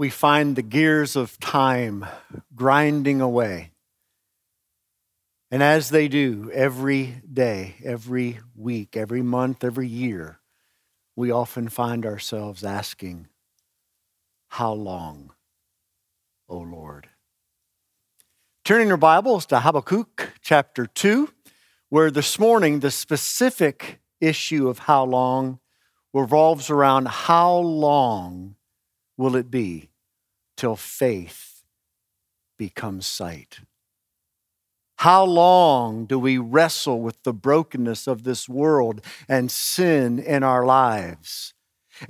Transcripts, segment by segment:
we find the gears of time grinding away. And as they do every day, every week, every month, every year, we often find ourselves asking, How long, O Lord? Turning your Bibles to Habakkuk chapter 2, where this morning the specific issue of how long revolves around how long will it be till faith becomes sight? How long do we wrestle with the brokenness of this world and sin in our lives?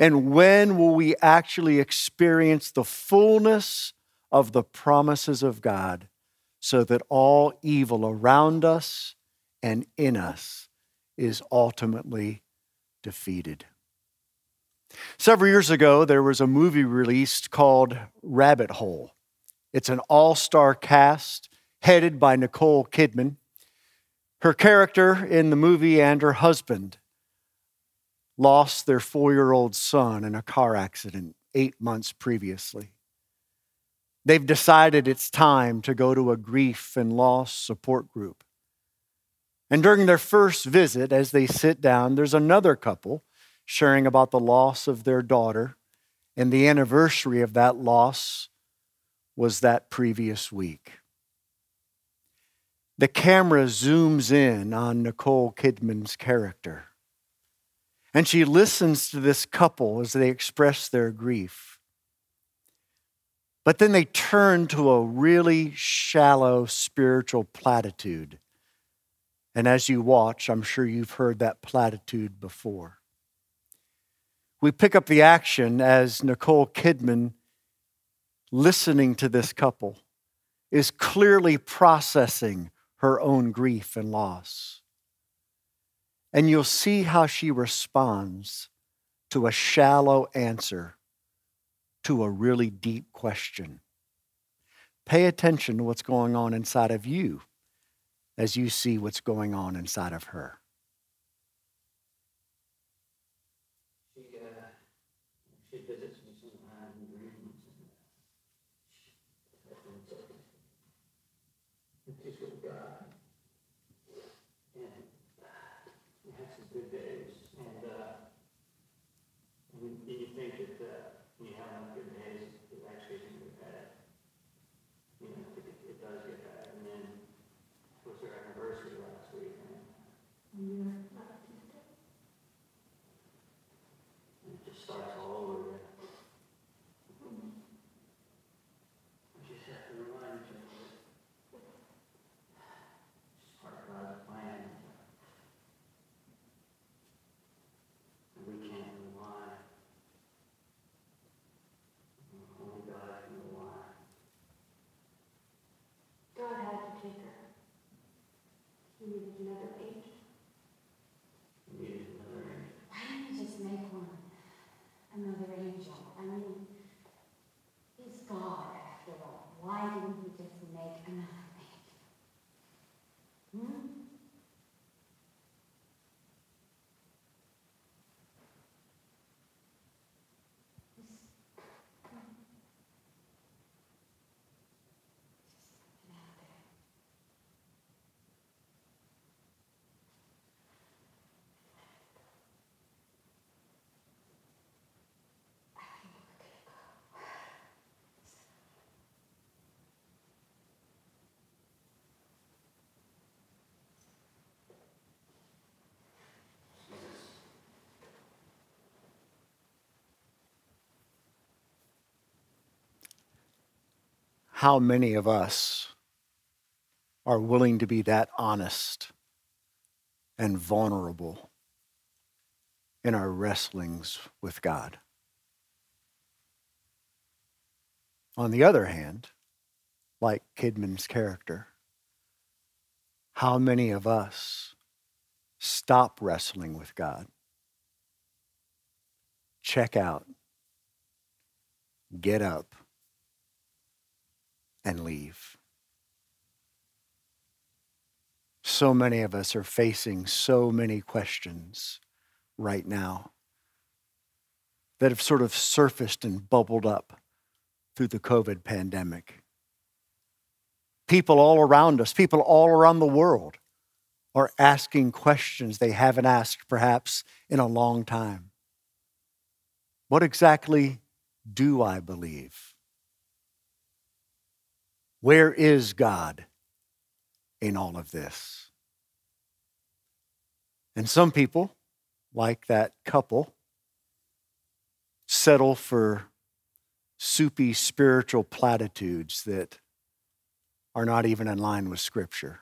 And when will we actually experience the fullness of the promises of God so that all evil around us and in us is ultimately defeated? Several years ago, there was a movie released called Rabbit Hole. It's an all star cast headed by Nicole Kidman. Her character in the movie and her husband lost their four year old son in a car accident eight months previously. They've decided it's time to go to a grief and loss support group. And during their first visit, as they sit down, there's another couple sharing about the loss of their daughter. And the anniversary of that loss was that previous week. The camera zooms in on Nicole Kidman's character. And she listens to this couple as they express their grief. But then they turn to a really shallow spiritual platitude. And as you watch, I'm sure you've heard that platitude before we pick up the action as Nicole Kidman, listening to this couple, is clearly processing her own grief and loss. And you'll see how she responds to a shallow answer to a really deep question. Pay attention to what's going on inside of you as you see what's going on inside of her. another how many of us are willing to be that honest and vulnerable in our wrestlings with God? On the other hand, like Kidman's character, how many of us stop wrestling with God, check out, get up, and leave. So many of us are facing so many questions right now that have sort of surfaced and bubbled up through the COVID pandemic. People all around us, people all around the world, are asking questions they haven't asked perhaps in a long time. What exactly do I believe? Where is God in all of this? And some people, like that couple, settle for soupy spiritual platitudes that are not even in line with Scripture.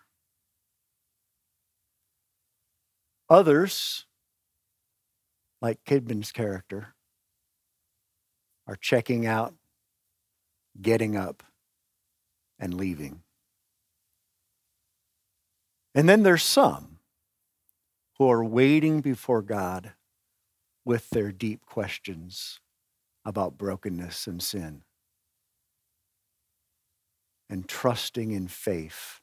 Others, like Kidman's character, are checking out, getting up, and leaving. And then there's some who are waiting before God with their deep questions about brokenness and sin and trusting in faith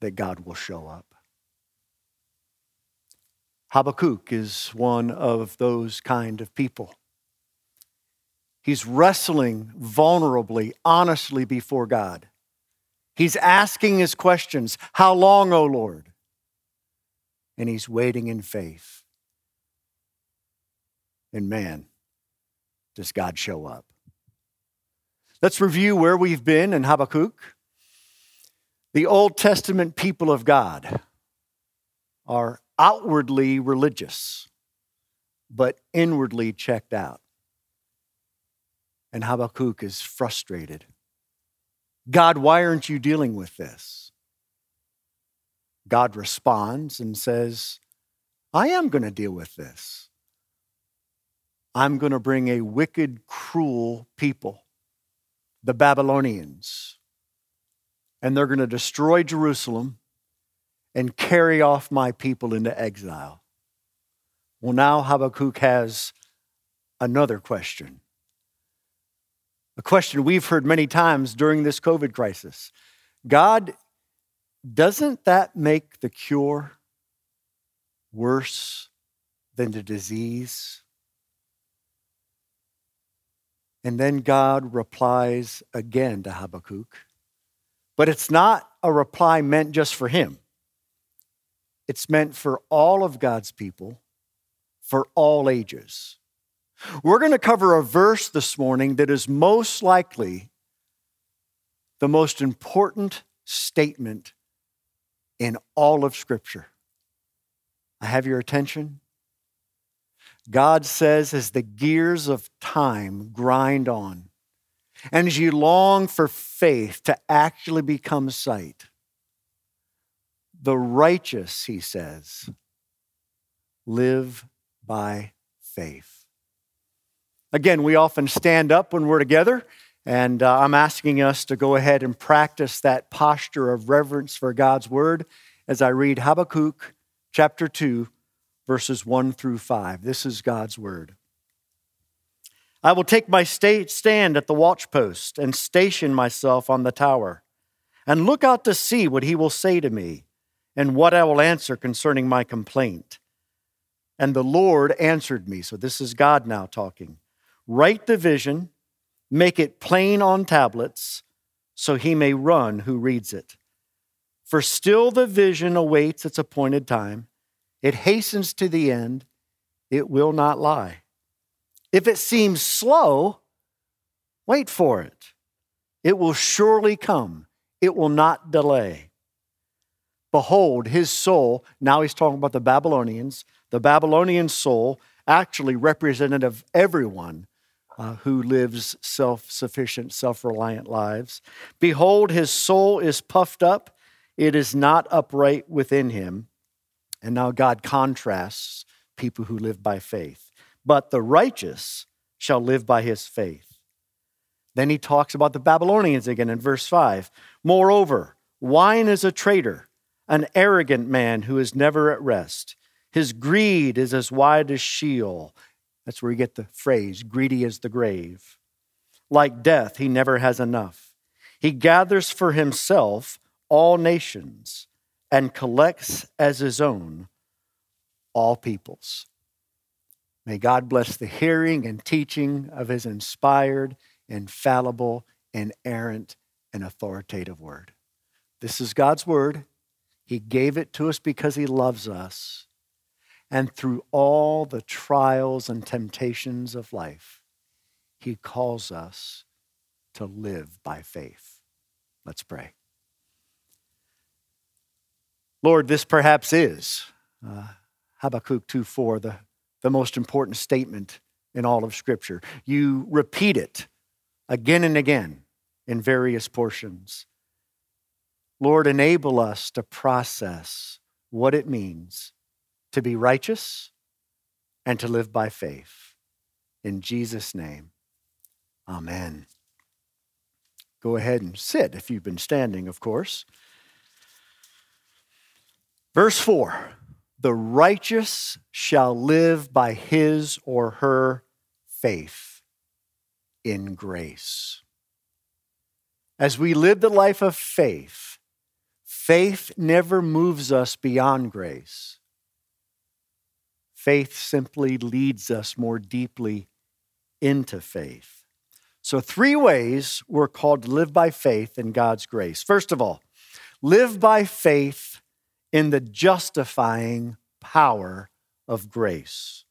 that God will show up. Habakkuk is one of those kind of people. He's wrestling vulnerably, honestly before God. He's asking his questions How long, O Lord? And he's waiting in faith. And man, does God show up. Let's review where we've been in Habakkuk. The Old Testament people of God are outwardly religious, but inwardly checked out. And Habakkuk is frustrated. God, why aren't you dealing with this? God responds and says, I am going to deal with this. I'm going to bring a wicked, cruel people, the Babylonians, and they're going to destroy Jerusalem and carry off my people into exile. Well, now Habakkuk has another question. A question we've heard many times during this COVID crisis God, doesn't that make the cure worse than the disease? And then God replies again to Habakkuk. But it's not a reply meant just for him. It's meant for all of God's people, for all ages. We're going to cover a verse this morning that is most likely the most important statement in all of Scripture. I have your attention. God says, as the gears of time grind on, and as you long for faith to actually become sight, the righteous, he says, live by faith. Again, we often stand up when we're together, and uh, I'm asking us to go ahead and practice that posture of reverence for God's word as I read Habakkuk chapter 2, verses 1 through 5. This is God's word. I will take my stand at the watchpost and station myself on the tower, and look out to see what he will say to me and what I will answer concerning my complaint. And the Lord answered me. So this is God now talking. Write the vision, make it plain on tablets, so he may run who reads it. For still the vision awaits its appointed time. It hastens to the end, it will not lie. If it seems slow, wait for it. It will surely come, it will not delay. Behold, his soul, now he's talking about the Babylonians, the Babylonian soul, actually representative of everyone uh, who lives self sufficient, self reliant lives. Behold, his soul is puffed up, it is not upright within him. And now God contrasts people who live by faith. But the righteous shall live by his faith. Then he talks about the Babylonians again in verse 5. Moreover, wine is a traitor an arrogant man who is never at rest. His greed is as wide as Sheol. That's where you get the phrase, greedy as the grave. Like death, he never has enough. He gathers for himself all nations and collects as his own all peoples. May God bless the hearing and teaching of his inspired, infallible, inerrant, and authoritative word. This is God's word. He gave it to us because He loves us. And through all the trials and temptations of life, He calls us to live by faith. Let's pray. Lord, this perhaps is uh, Habakkuk 2 4, the, the most important statement in all of Scripture. You repeat it again and again in various portions. Lord, enable us to process what it means to be righteous and to live by faith. In Jesus' name, amen. Go ahead and sit if you've been standing, of course. Verse 4 The righteous shall live by his or her faith in grace. As we live the life of faith, faith never moves us beyond grace. Faith simply leads us more deeply into faith. So, three ways we're called to live by faith in God's grace. First of all, live by faith in the justifying power of grace.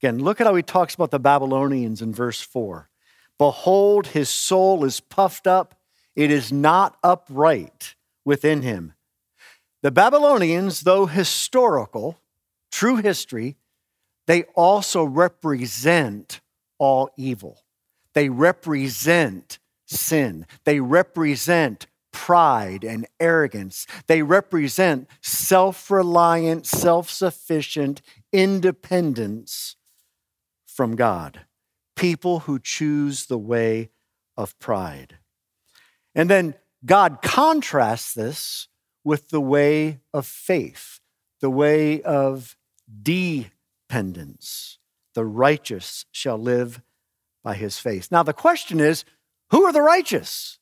Again, look at how he talks about the Babylonians in verse 4. Behold, his soul is puffed up, it is not upright within him. The Babylonians, though historical, true history, they also represent all evil. They represent sin. They represent pride and arrogance. They represent self reliant, self sufficient independence from God people who choose the way of pride. And then God contrasts this with the way of faith, the way of dependence. The righteous shall live by his faith. Now, the question is who are the righteous?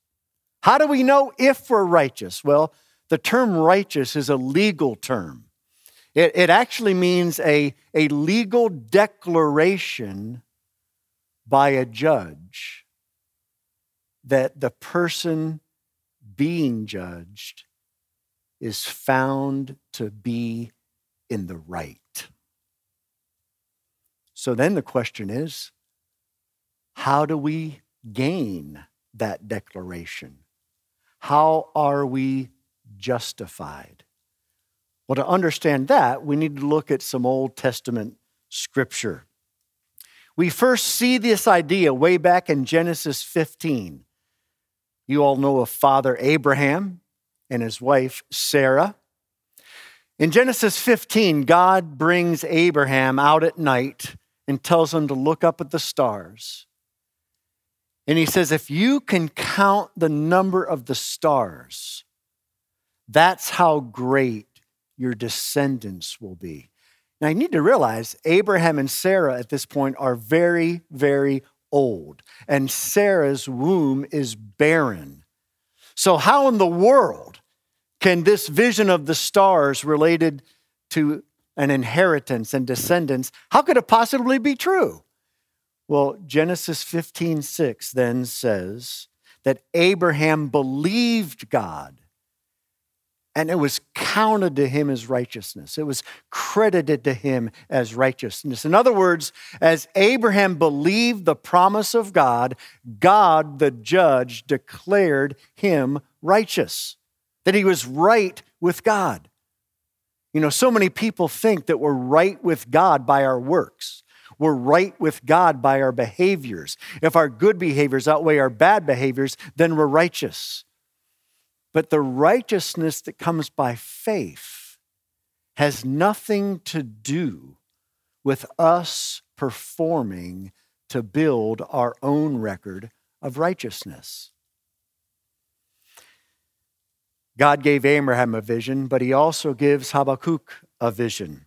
How do we know if we're righteous? Well, the term righteous is a legal term. It, it actually means a, a legal declaration by a judge that the person being judged is found to be in the right. So then the question is how do we gain that declaration? How are we justified? Well, to understand that, we need to look at some Old Testament scripture. We first see this idea way back in Genesis 15. You all know of Father Abraham and his wife Sarah. In Genesis 15, God brings Abraham out at night and tells him to look up at the stars. And he says, If you can count the number of the stars, that's how great your descendants will be. Now, you need to realize Abraham and Sarah at this point are very, very old, and Sarah's womb is barren. So, how in the world can this vision of the stars related to an inheritance and descendants, how could it possibly be true? Well, Genesis 15 6 then says that Abraham believed God and it was counted to him as righteousness. It was credited to him as righteousness. In other words, as Abraham believed the promise of God, God, the judge, declared him righteous, that he was right with God. You know, so many people think that we're right with God by our works. We're right with God by our behaviors. If our good behaviors outweigh our bad behaviors, then we're righteous. But the righteousness that comes by faith has nothing to do with us performing to build our own record of righteousness. God gave Abraham a vision, but he also gives Habakkuk a vision.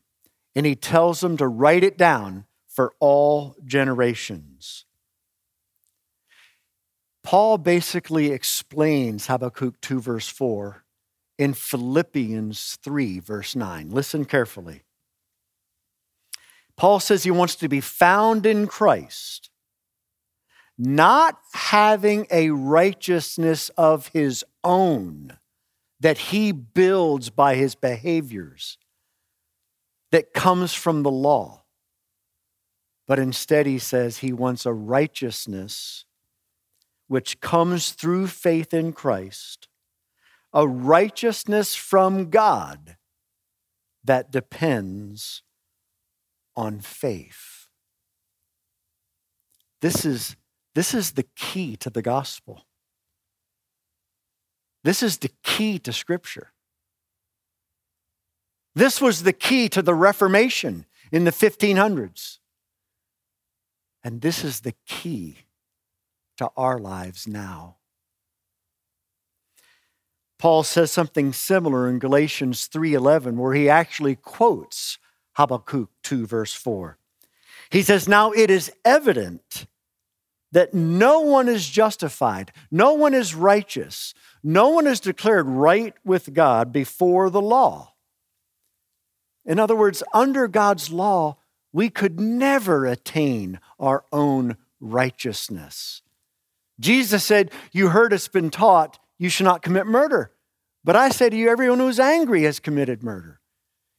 And he tells him to write it down for all generations. Paul basically explains Habakkuk 2, verse 4 in Philippians 3, verse 9. Listen carefully. Paul says he wants to be found in Christ, not having a righteousness of his own that he builds by his behaviors that comes from the law. But instead, he says he wants a righteousness which comes through faith in Christ, a righteousness from God that depends on faith. This is, this is the key to the gospel. This is the key to Scripture. This was the key to the Reformation in the 1500s. And this is the key to our lives now. Paul says something similar in Galatians 3:11 where he actually quotes Habakkuk 2 verse 4. He says, "Now it is evident that no one is justified, no one is righteous, no one is declared right with God before the law." In other words, under God's law, we could never attain our own righteousness. Jesus said, You heard it's been taught, you should not commit murder. But I say to you, everyone who is angry has committed murder.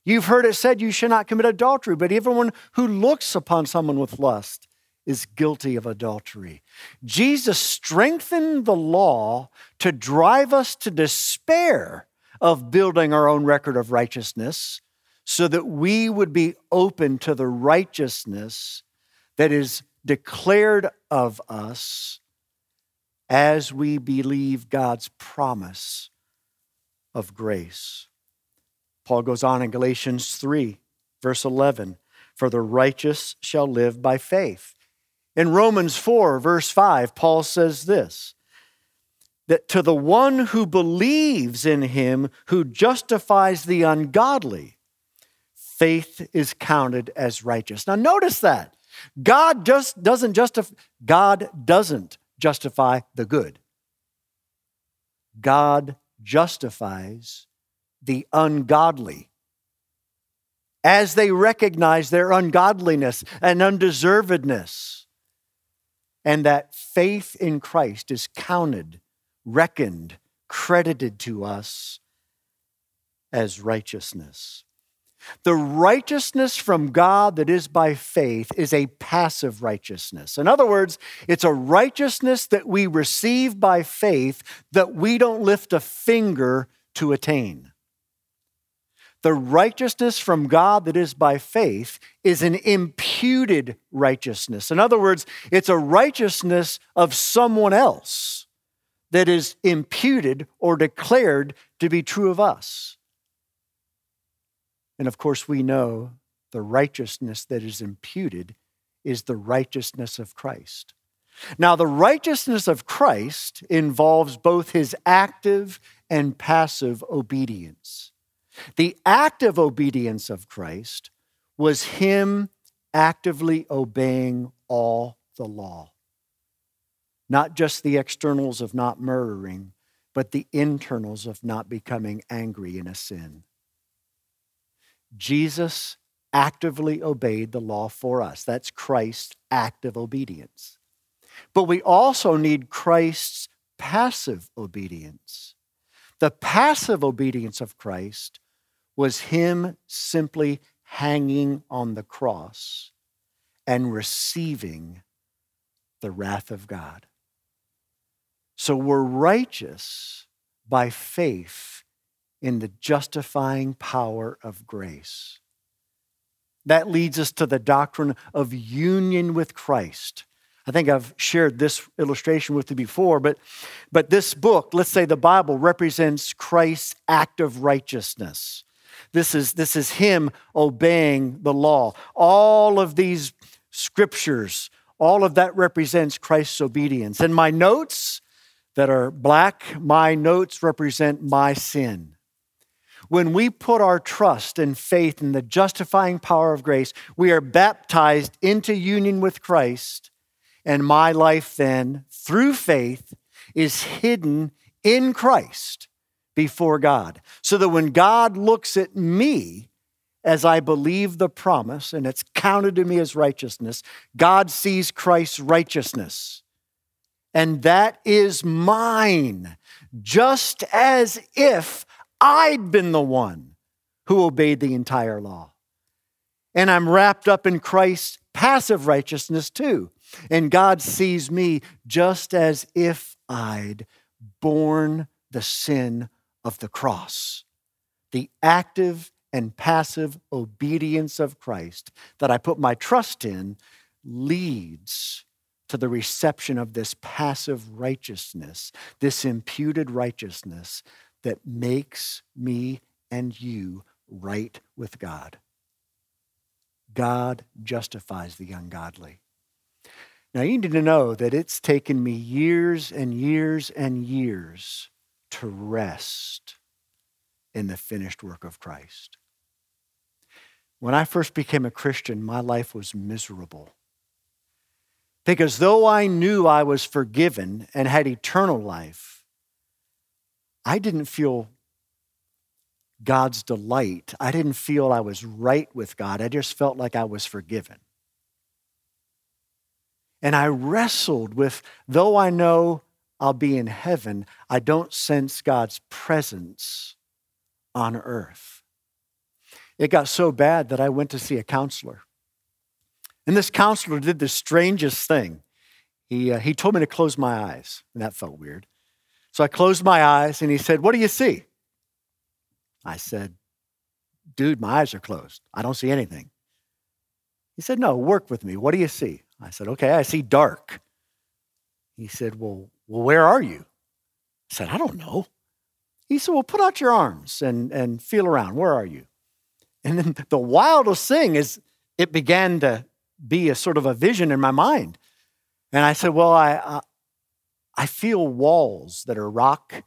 You've heard it said, You should not commit adultery, but everyone who looks upon someone with lust is guilty of adultery. Jesus strengthened the law to drive us to despair of building our own record of righteousness so that we would be open to the righteousness that is declared of us as we believe God's promise of grace. Paul goes on in Galatians 3, verse 11 For the righteous shall live by faith. In Romans 4, verse 5, Paul says this that to the one who believes in him who justifies the ungodly, faith is counted as righteous. Now notice that. God just doesn't justify God doesn't justify the good. God justifies the ungodly as they recognize their ungodliness and undeservedness, and that faith in Christ is counted, reckoned, credited to us as righteousness. The righteousness from God that is by faith is a passive righteousness. In other words, it's a righteousness that we receive by faith that we don't lift a finger to attain. The righteousness from God that is by faith is an imputed righteousness. In other words, it's a righteousness of someone else that is imputed or declared to be true of us. And of course, we know the righteousness that is imputed is the righteousness of Christ. Now, the righteousness of Christ involves both his active and passive obedience. The active obedience of Christ was him actively obeying all the law. Not just the externals of not murdering, but the internals of not becoming angry in a sin. Jesus actively obeyed the law for us. That's Christ's active obedience. But we also need Christ's passive obedience. The passive obedience of Christ was Him simply hanging on the cross and receiving the wrath of God. So we're righteous by faith in the justifying power of grace. That leads us to the doctrine of union with Christ. I think I've shared this illustration with you before, but, but this book, let's say the Bible, represents Christ's act of righteousness. This is, this is Him obeying the law. All of these scriptures, all of that represents Christ's obedience. And my notes that are black, my notes represent my sin. When we put our trust and faith in the justifying power of grace, we are baptized into union with Christ, and my life then, through faith, is hidden in Christ before God. So that when God looks at me, as I believe the promise and it's counted to me as righteousness, God sees Christ's righteousness and that is mine, just as if I'd been the one who obeyed the entire law. And I'm wrapped up in Christ's passive righteousness too. And God sees me just as if I'd borne the sin of the cross. The active and passive obedience of Christ that I put my trust in leads to the reception of this passive righteousness, this imputed righteousness that makes me and you right with God. God justifies the ungodly. Now, you need to know that it's taken me years and years and years to rest in the finished work of Christ. When I first became a Christian, my life was miserable. Because though I knew I was forgiven and had eternal life, I didn't feel God's delight. I didn't feel I was right with God. I just felt like I was forgiven. And I wrestled with, though I know I'll be in heaven, I don't sense God's presence on earth. It got so bad that I went to see a counselor. And this counselor did the strangest thing. He, uh, he told me to close my eyes, and that felt weird. So I closed my eyes, and he said, What do you see? I said, Dude, my eyes are closed. I don't see anything. He said, No, work with me. What do you see? I said, Okay, I see dark. He said, Well, well where are you? I said, I don't know. He said, Well, put out your arms and, and feel around. Where are you? And then the wildest thing is it began to be a sort of a vision in my mind. And I said, Well, I, I, I feel walls that are rock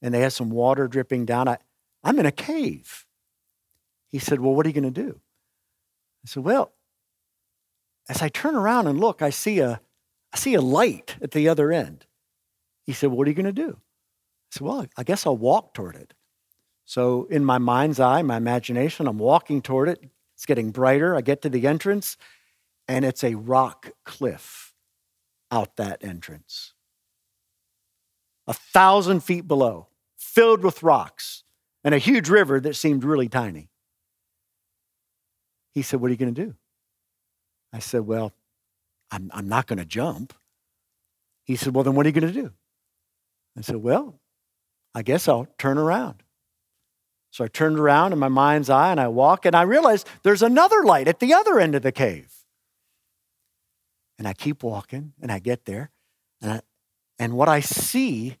and they have some water dripping down. I, I'm in a cave. He said, Well, what are you going to do? I said, Well, as I turn around and look, I see a, I see a light at the other end. He said, What are you going to do? I said, Well, I guess I'll walk toward it. So, in my mind's eye, my imagination, I'm walking toward it. It's getting brighter. I get to the entrance, and it's a rock cliff out that entrance. A thousand feet below, filled with rocks and a huge river that seemed really tiny. He said, What are you going to do? I said, Well, I'm, I'm not going to jump. He said, Well, then what are you going to do? I said, Well, I guess I'll turn around. So I turned around in my mind's eye and I walk and I realized there's another light at the other end of the cave. And I keep walking and I get there. And, I, and what I see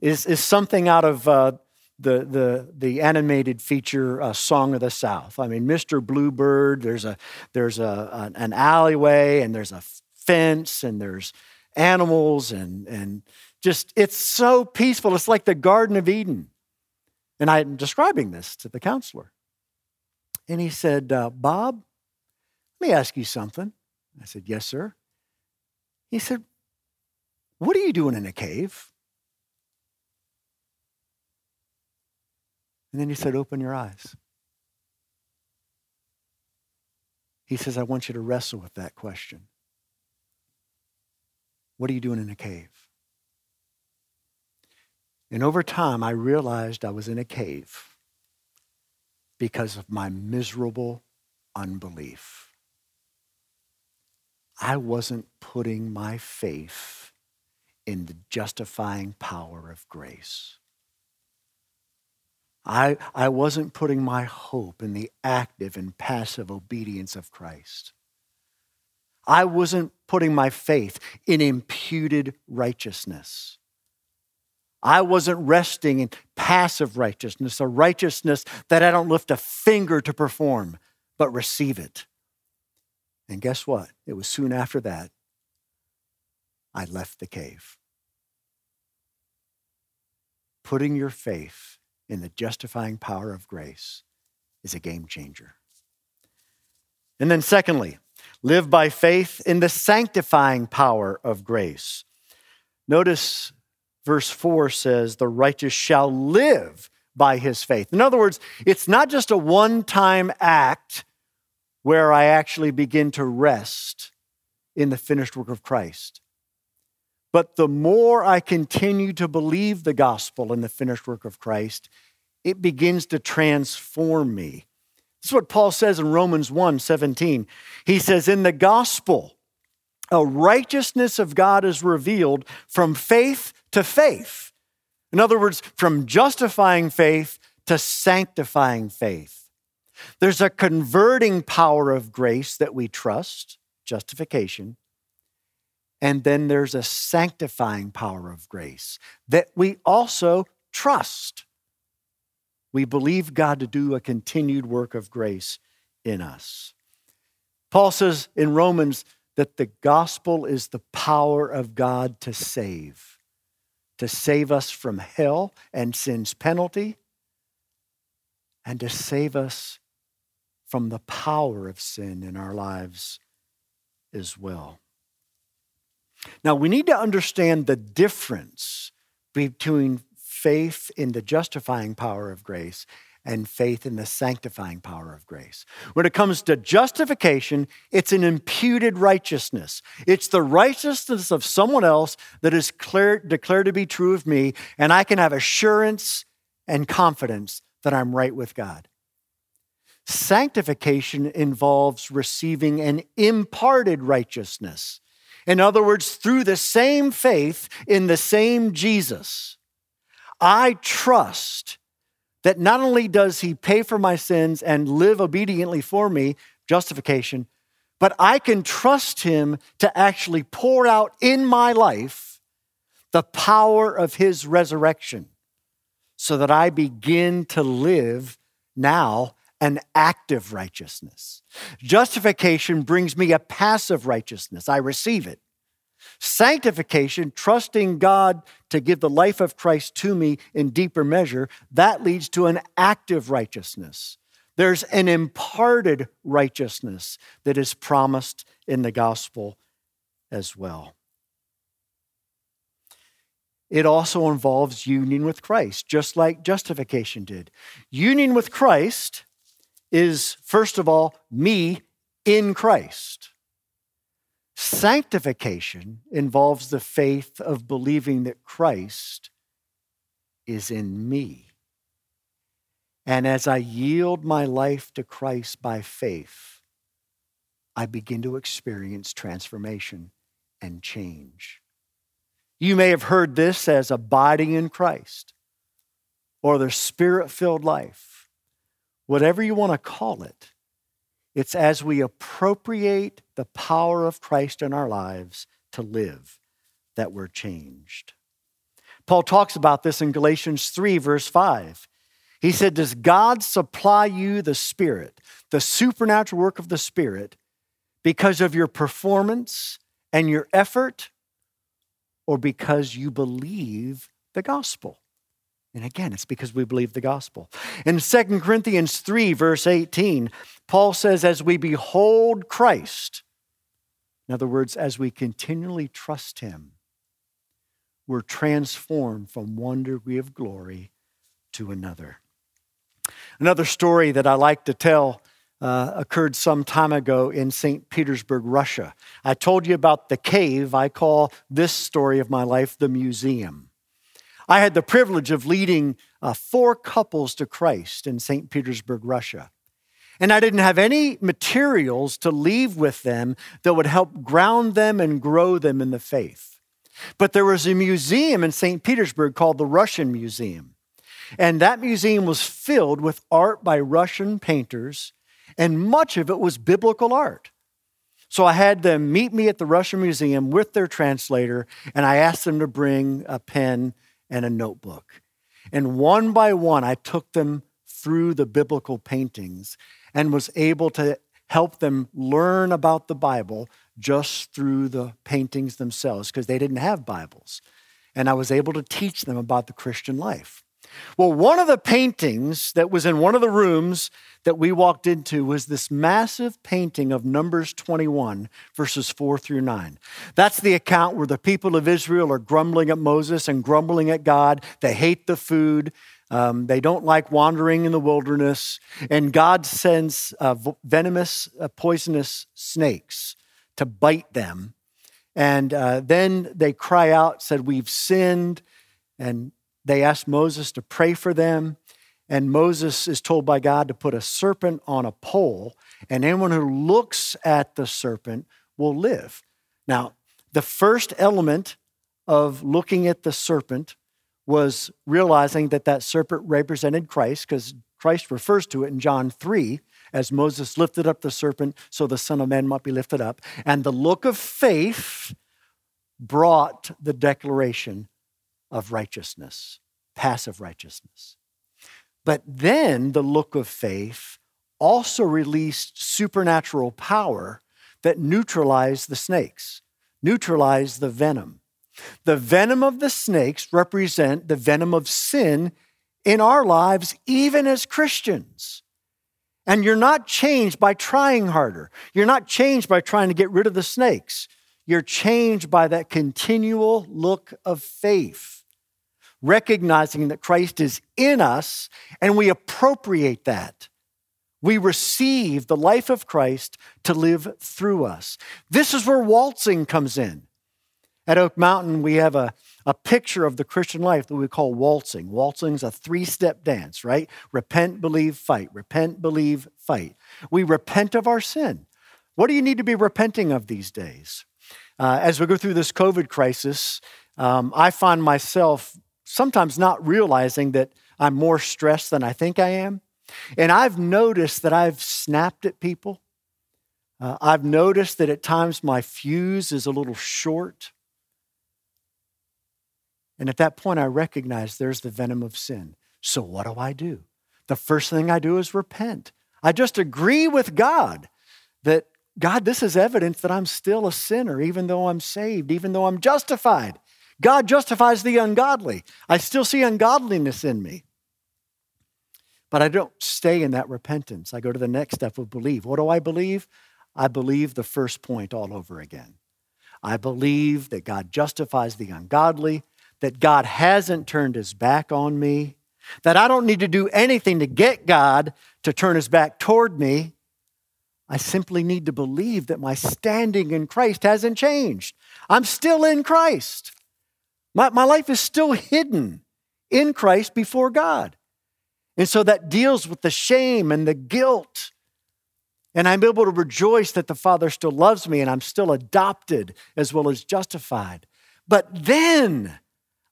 is, is something out of uh, the, the, the animated feature uh, Song of the South. I mean, Mr. Bluebird, there's, a, there's a, an alleyway and there's a fence and there's animals and, and just, it's so peaceful. It's like the Garden of Eden. And I'm describing this to the counselor. And he said, uh, Bob, let me ask you something. I said, Yes, sir. He said, What are you doing in a cave? And then he said, Open your eyes. He says, I want you to wrestle with that question. What are you doing in a cave? And over time, I realized I was in a cave because of my miserable unbelief. I wasn't putting my faith in the justifying power of grace. I, I wasn't putting my hope in the active and passive obedience of Christ. I wasn't putting my faith in imputed righteousness. I wasn't resting in passive righteousness, a righteousness that I don't lift a finger to perform, but receive it. And guess what? It was soon after that I left the cave. Putting your faith in the justifying power of grace is a game changer. And then, secondly, live by faith in the sanctifying power of grace. Notice verse 4 says, The righteous shall live by his faith. In other words, it's not just a one time act where I actually begin to rest in the finished work of Christ, But the more I continue to believe the gospel and the finished work of Christ, it begins to transform me. This is what Paul says in Romans 1 17. He says, In the gospel, a righteousness of God is revealed from faith to faith. In other words, from justifying faith to sanctifying faith. There's a converting power of grace that we trust, justification. And then there's a sanctifying power of grace that we also trust. We believe God to do a continued work of grace in us. Paul says in Romans that the gospel is the power of God to save, to save us from hell and sin's penalty, and to save us from the power of sin in our lives as well. Now, we need to understand the difference between faith in the justifying power of grace and faith in the sanctifying power of grace. When it comes to justification, it's an imputed righteousness. It's the righteousness of someone else that is clear, declared to be true of me, and I can have assurance and confidence that I'm right with God. Sanctification involves receiving an imparted righteousness. In other words, through the same faith in the same Jesus, I trust that not only does he pay for my sins and live obediently for me, justification, but I can trust him to actually pour out in my life the power of his resurrection so that I begin to live now an active righteousness. Justification brings me a passive righteousness. I receive it. Sanctification, trusting God to give the life of Christ to me in deeper measure, that leads to an active righteousness. There's an imparted righteousness that is promised in the gospel as well. It also involves union with Christ, just like justification did. Union with Christ is, first of all, me in Christ. Sanctification involves the faith of believing that Christ is in me. And as I yield my life to Christ by faith, I begin to experience transformation and change. You may have heard this as abiding in Christ or the spirit filled life, whatever you want to call it. It's as we appropriate the power of Christ in our lives to live that we're changed. Paul talks about this in Galatians 3, verse 5. He said, Does God supply you the Spirit, the supernatural work of the Spirit, because of your performance and your effort, or because you believe the gospel? And again, it's because we believe the gospel. In 2 Corinthians 3, verse 18, Paul says, As we behold Christ, in other words, as we continually trust him, we're transformed from one degree of glory to another. Another story that I like to tell uh, occurred some time ago in St. Petersburg, Russia. I told you about the cave. I call this story of my life the museum. I had the privilege of leading uh, four couples to Christ in St. Petersburg, Russia. And I didn't have any materials to leave with them that would help ground them and grow them in the faith. But there was a museum in St. Petersburg called the Russian Museum. And that museum was filled with art by Russian painters, and much of it was biblical art. So I had them meet me at the Russian Museum with their translator, and I asked them to bring a pen and a notebook. And one by one, I took them through the biblical paintings and was able to help them learn about the Bible just through the paintings themselves because they didn't have Bibles. And I was able to teach them about the Christian life. Well, one of the paintings that was in one of the rooms that we walked into was this massive painting of Numbers 21, verses 4 through 9. That's the account where the people of Israel are grumbling at Moses and grumbling at God. They hate the food. Um, they don't like wandering in the wilderness. And God sends uh, venomous, uh, poisonous snakes to bite them And uh, then they cry out, said, We've sinned. And they asked Moses to pray for them. And Moses is told by God to put a serpent on a pole, and anyone who looks at the serpent will live. Now, the first element of looking at the serpent was realizing that that serpent represented Christ, because Christ refers to it in John 3 as Moses lifted up the serpent so the Son of Man might be lifted up. And the look of faith brought the declaration of righteousness, passive righteousness. But then the look of faith also released supernatural power that neutralized the snakes, neutralized the venom. The venom of the snakes represent the venom of sin in our lives, even as Christians. And you're not changed by trying harder. You're not changed by trying to get rid of the snakes. You're changed by that continual look of faith, recognizing that Christ is in us and we appropriate that. We receive the life of Christ to live through us. This is where waltzing comes in. At Oak Mountain, we have a, a picture of the Christian life that we call waltzing. Waltzing is a three step dance, right? Repent, believe, fight. Repent, believe, fight. We repent of our sin. What do you need to be repenting of these days? Uh, as we go through this COVID crisis, um, I find myself sometimes not realizing that I'm more stressed than I think I am. And I've noticed that I've snapped at people. Uh, I've noticed that at times my fuse is a little short. And at that point, I recognize there's the venom of sin. So, what do I do? The first thing I do is repent. I just agree with God that, God, this is evidence that I'm still a sinner, even though I'm saved, even though I'm justified. God justifies the ungodly. I still see ungodliness in me. But I don't stay in that repentance. I go to the next step of believe. What do I believe? I believe the first point all over again. I believe that God justifies the ungodly that God hasn't turned his back on me, that I don't need to do anything to get God to turn his back toward me. I simply need to believe that my standing in Christ hasn't changed. I'm still in Christ. My, my life is still hidden in Christ before God. And so that deals with the shame and the guilt. And I'm able to rejoice that the Father still loves me and I'm still adopted as well as justified. But then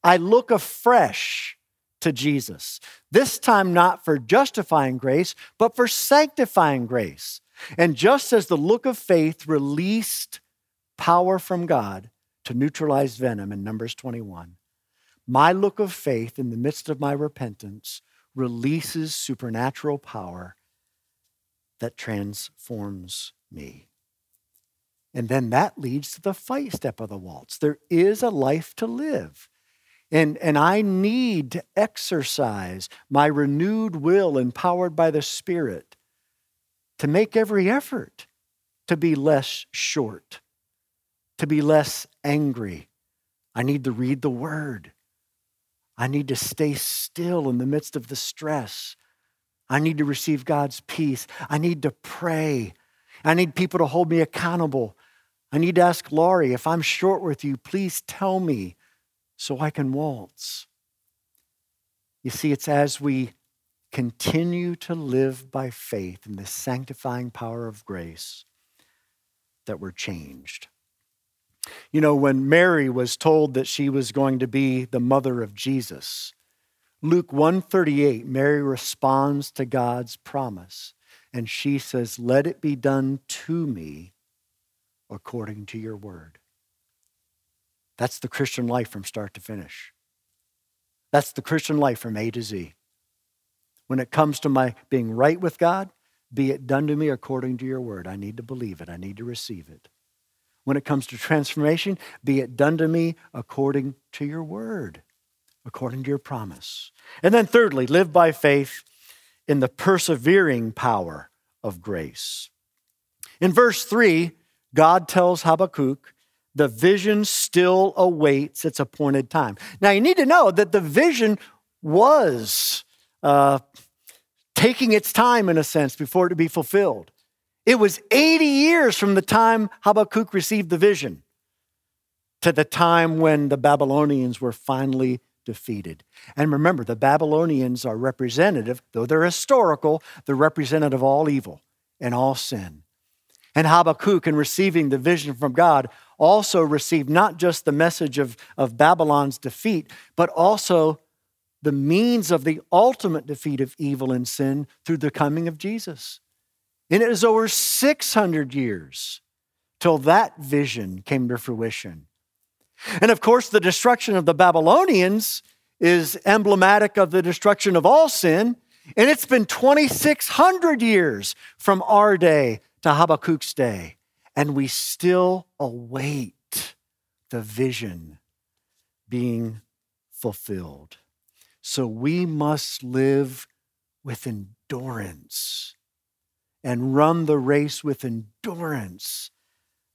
I look afresh to Jesus. This time, not for justifying grace, but for sanctifying grace. And just as the look of faith released power from God to neutralize venom in Numbers 21, my look of faith in the midst of my repentance releases supernatural power that transforms me. And then that leads to the fight step of the waltz. There is a life to live. And, and I need to exercise my renewed will, empowered by the Spirit, to make every effort to be less short, to be less angry. I need to read the Word. I need to stay still in the midst of the stress. I need to receive God's peace. I need to pray. I need people to hold me accountable. I need to ask Laurie, if I'm short with you, please tell me so I can waltz. You see, it's as we continue to live by faith in the sanctifying power of grace that we're changed. You know, when Mary was told that she was going to be the mother of Jesus, Luke 138, Mary responds to God's promise and she says, "Let it be done to me according to your word." That's the Christian life from start to finish. That's the Christian life from A to Z. When it comes to my being right with God, be it done to me according to your word. I need to believe it, I need to receive it. When it comes to transformation, be it done to me according to your word, according to your promise. And then, thirdly, live by faith in the persevering power of grace. In verse 3, God tells Habakkuk the vision still awaits its appointed time. Now, you need to know that the vision was uh, taking its time, in a sense, before it to be fulfilled. It was 80 years from the time Habakkuk received the vision. to the time when the Babylonians were finally defeated. And remember, the Babylonians are representative, though they're historical, they're representative of all evil and all sin. And Habakkuk, in receiving the vision from God, also received not just the message of, of Babylon's defeat, but also the means of the ultimate defeat of evil and sin through the coming of Jesus. And it was over 600 years till that vision came to fruition. And of course, the destruction of the Babylonians is emblematic of the destruction of all sin. And it's been 2,600 years from our day to Habakkuk's day. And we still await the vision being fulfilled. So we must live with endurance and run the race with endurance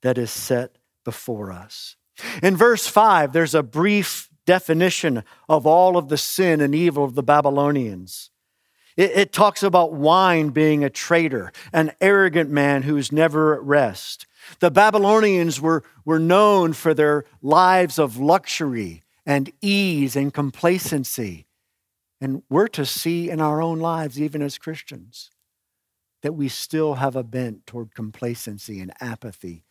that is set before us. In verse 5, there's a brief definition of all of the sin and evil of the Babylonians. It, it, talks about wine being a traitor, an arrogant man who's never at rest. The Babylonians were, were known for their lives of luxury and ease and complacency. And we're to see in our own lives, even as Christians, that we still have a bent toward complacency and apathy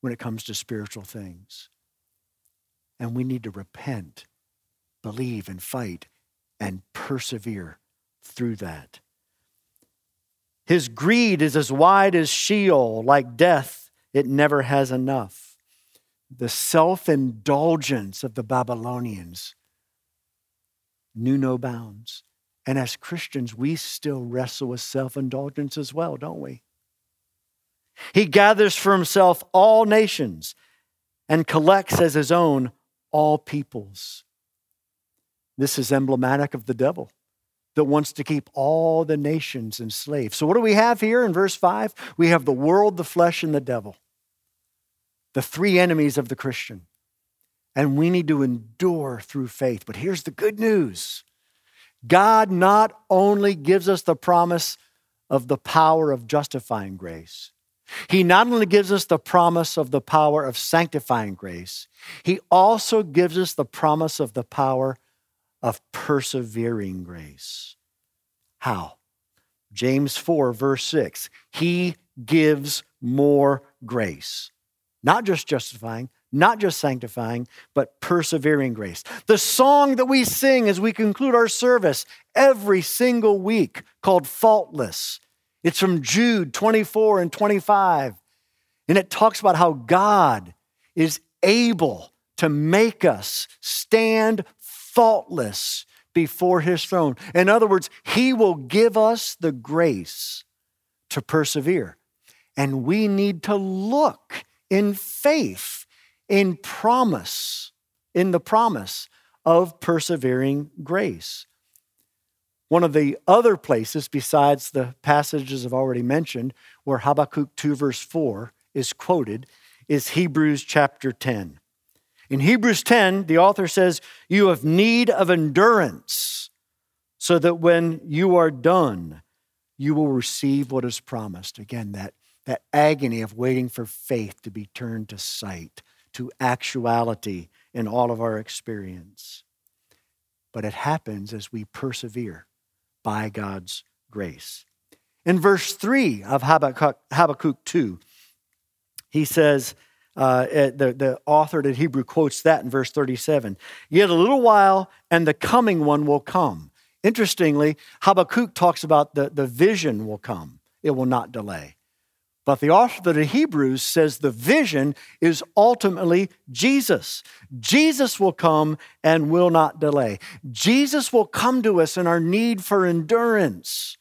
when it comes to spiritual things. And we need to repent, believe, and fight and persevere through that. His greed is as wide as Sheol, like death, it never has enough. The self indulgence of the Babylonians knew no bounds. And as Christians, we still wrestle with self indulgence as well, don't we? He gathers for himself all nations and collects as his own all peoples. This is emblematic of the devil that wants to keep all the nations enslaved. So, what do we have here in verse 5? We have the world, the flesh, and the devil, the three enemies of the Christian. And we need to endure through faith. But here's the good news God not only gives us the promise of the power of justifying grace, He not only gives us the promise of the power of sanctifying grace, He also gives us the promise of the power of persevering grace. How? James 4, verse 6. He gives more grace. Not just justifying, not just sanctifying, but persevering grace. The song that we sing as we conclude our service every single week called Faultless. It's from Jude 24 and 25. And it talks about how God is able to make us stand faultless before his throne. In other words, he will give us the grace to persevere. And we need to look in faith, in promise, in the promise of persevering grace. One of the other places, besides the passages I've already mentioned, where Habakkuk 2, verse 4 is quoted, is Hebrews chapter 10. In Hebrews 10, the author says, You have need of endurance, so that when you are done, you will receive what is promised. Again, that, that agony of waiting for faith to be turned to sight, to actuality in all of our experience. But it happens as we persevere by God's grace. In verse 3 of Habakkuk, Habakkuk 2, he says, uh, the, the author of Hebrew quotes that in verse 37. Yet a little while, and the coming one will come. Interestingly, Habakkuk talks about the, the vision will come, it will not delay. But the author of the Hebrews says the vision is ultimately Jesus. Jesus will come and will not delay. Jesus will come to us in our need for endurance.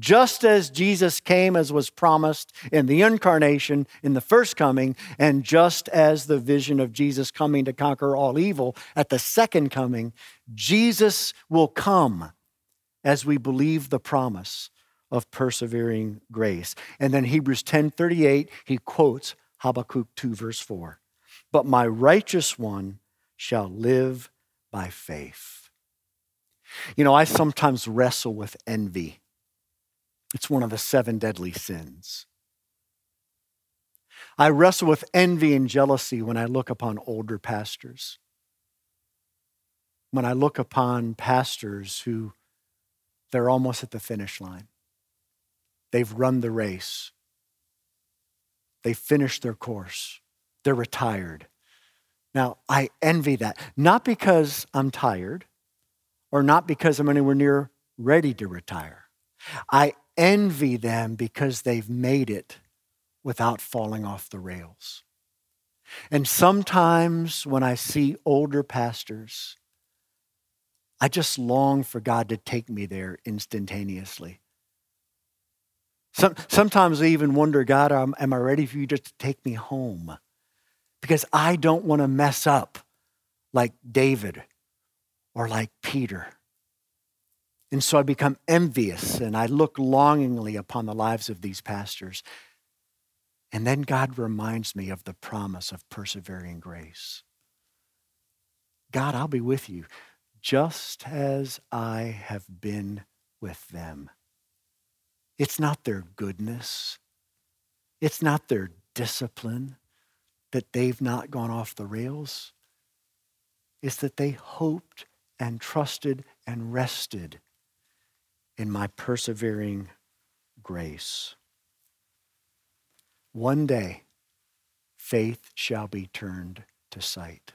Just as Jesus came as was promised in the incarnation, in the first coming, and just as the vision of Jesus coming to conquer all evil at the second coming, Jesus will come as we believe the promise of persevering grace. And then Hebrews 10:38, he quotes Habakkuk 2 verse 4. But my righteous one shall live by faith. You know, I sometimes wrestle with envy it's one of the seven deadly sins. I wrestle with envy and jealousy when I look upon older pastors. When I look upon pastors who they're almost at the finish line. They've run the race. They finished their course. They're retired. Now, I envy that, not because I'm tired or not because I'm anywhere near ready to retire. I envy them because they've made it without falling off the rails. And sometimes when I see older pastors, I just long for God to take me there instantaneously. Some, sometimes I even wonder, God, am, am I ready for you just to take me home? Because I don't want to mess up like David or like Peter. And so I become envious and I look longingly upon the lives of these pastors. And then God reminds me of the promise of persevering grace. God, I'll be with you just as I have been with them. It's not their goodness, it's not their discipline that they've not gone off the rails. It's that they hoped and trusted and rested in my persevering grace. One day, faith shall be turned to sight.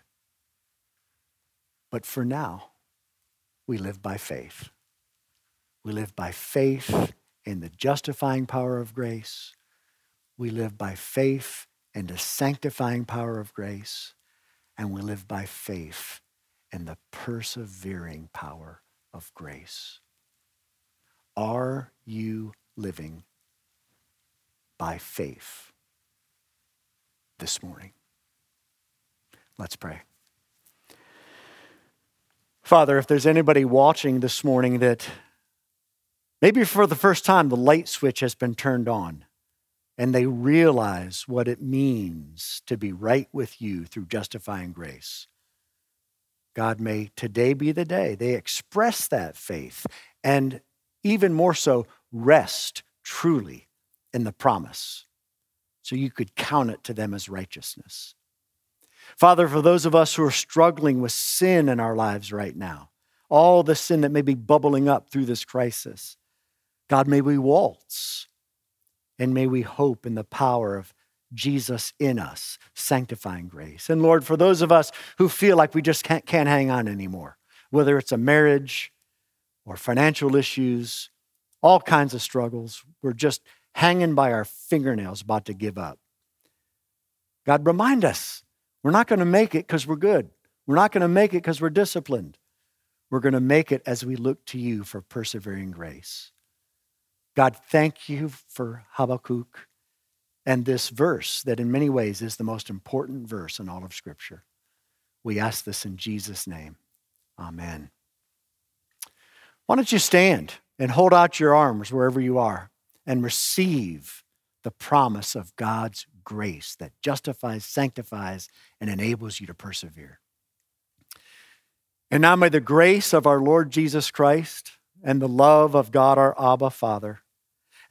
But for now, we live by faith. We live by faith in the justifying power of grace. We live by faith in the sanctifying power of grace. And we live by faith in the persevering power of grace. Are you living by faith this morning? Let's pray. Father, if there's anybody watching this morning that maybe for the first time the light switch has been turned on and they realize what it means to be right with you through justifying grace, God, may today be the day they express that faith and even more so, rest truly in the promise so you could count it to them as righteousness. Father, for those of us who are struggling with sin in our lives right now, all the sin that may be bubbling up through this crisis, God, may we waltz and may we hope in the power of Jesus in us, sanctifying grace. And Lord, for those of us who feel like we just can't, can't hang on anymore, whether it's a marriage or financial issues, all kinds of struggles, we're just hanging by our fingernails about to give up. God, remind us we're not going to make it because we're good. We're not going to make it because we're disciplined. We're going to make it as we look to you for persevering grace. God, thank you for Habakkuk and this verse that in many ways is the most important verse in all of Scripture. We ask this in Jesus' name. Amen. Why don't you stand and hold out your arms wherever you are and receive the promise of God's grace that justifies, sanctifies, and enables you to persevere. And now may the grace of our Lord Jesus Christ and the love of God our Abba Father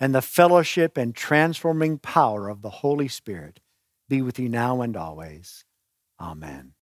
and the fellowship and transforming power of the Holy Spirit be with you now and always. Amen.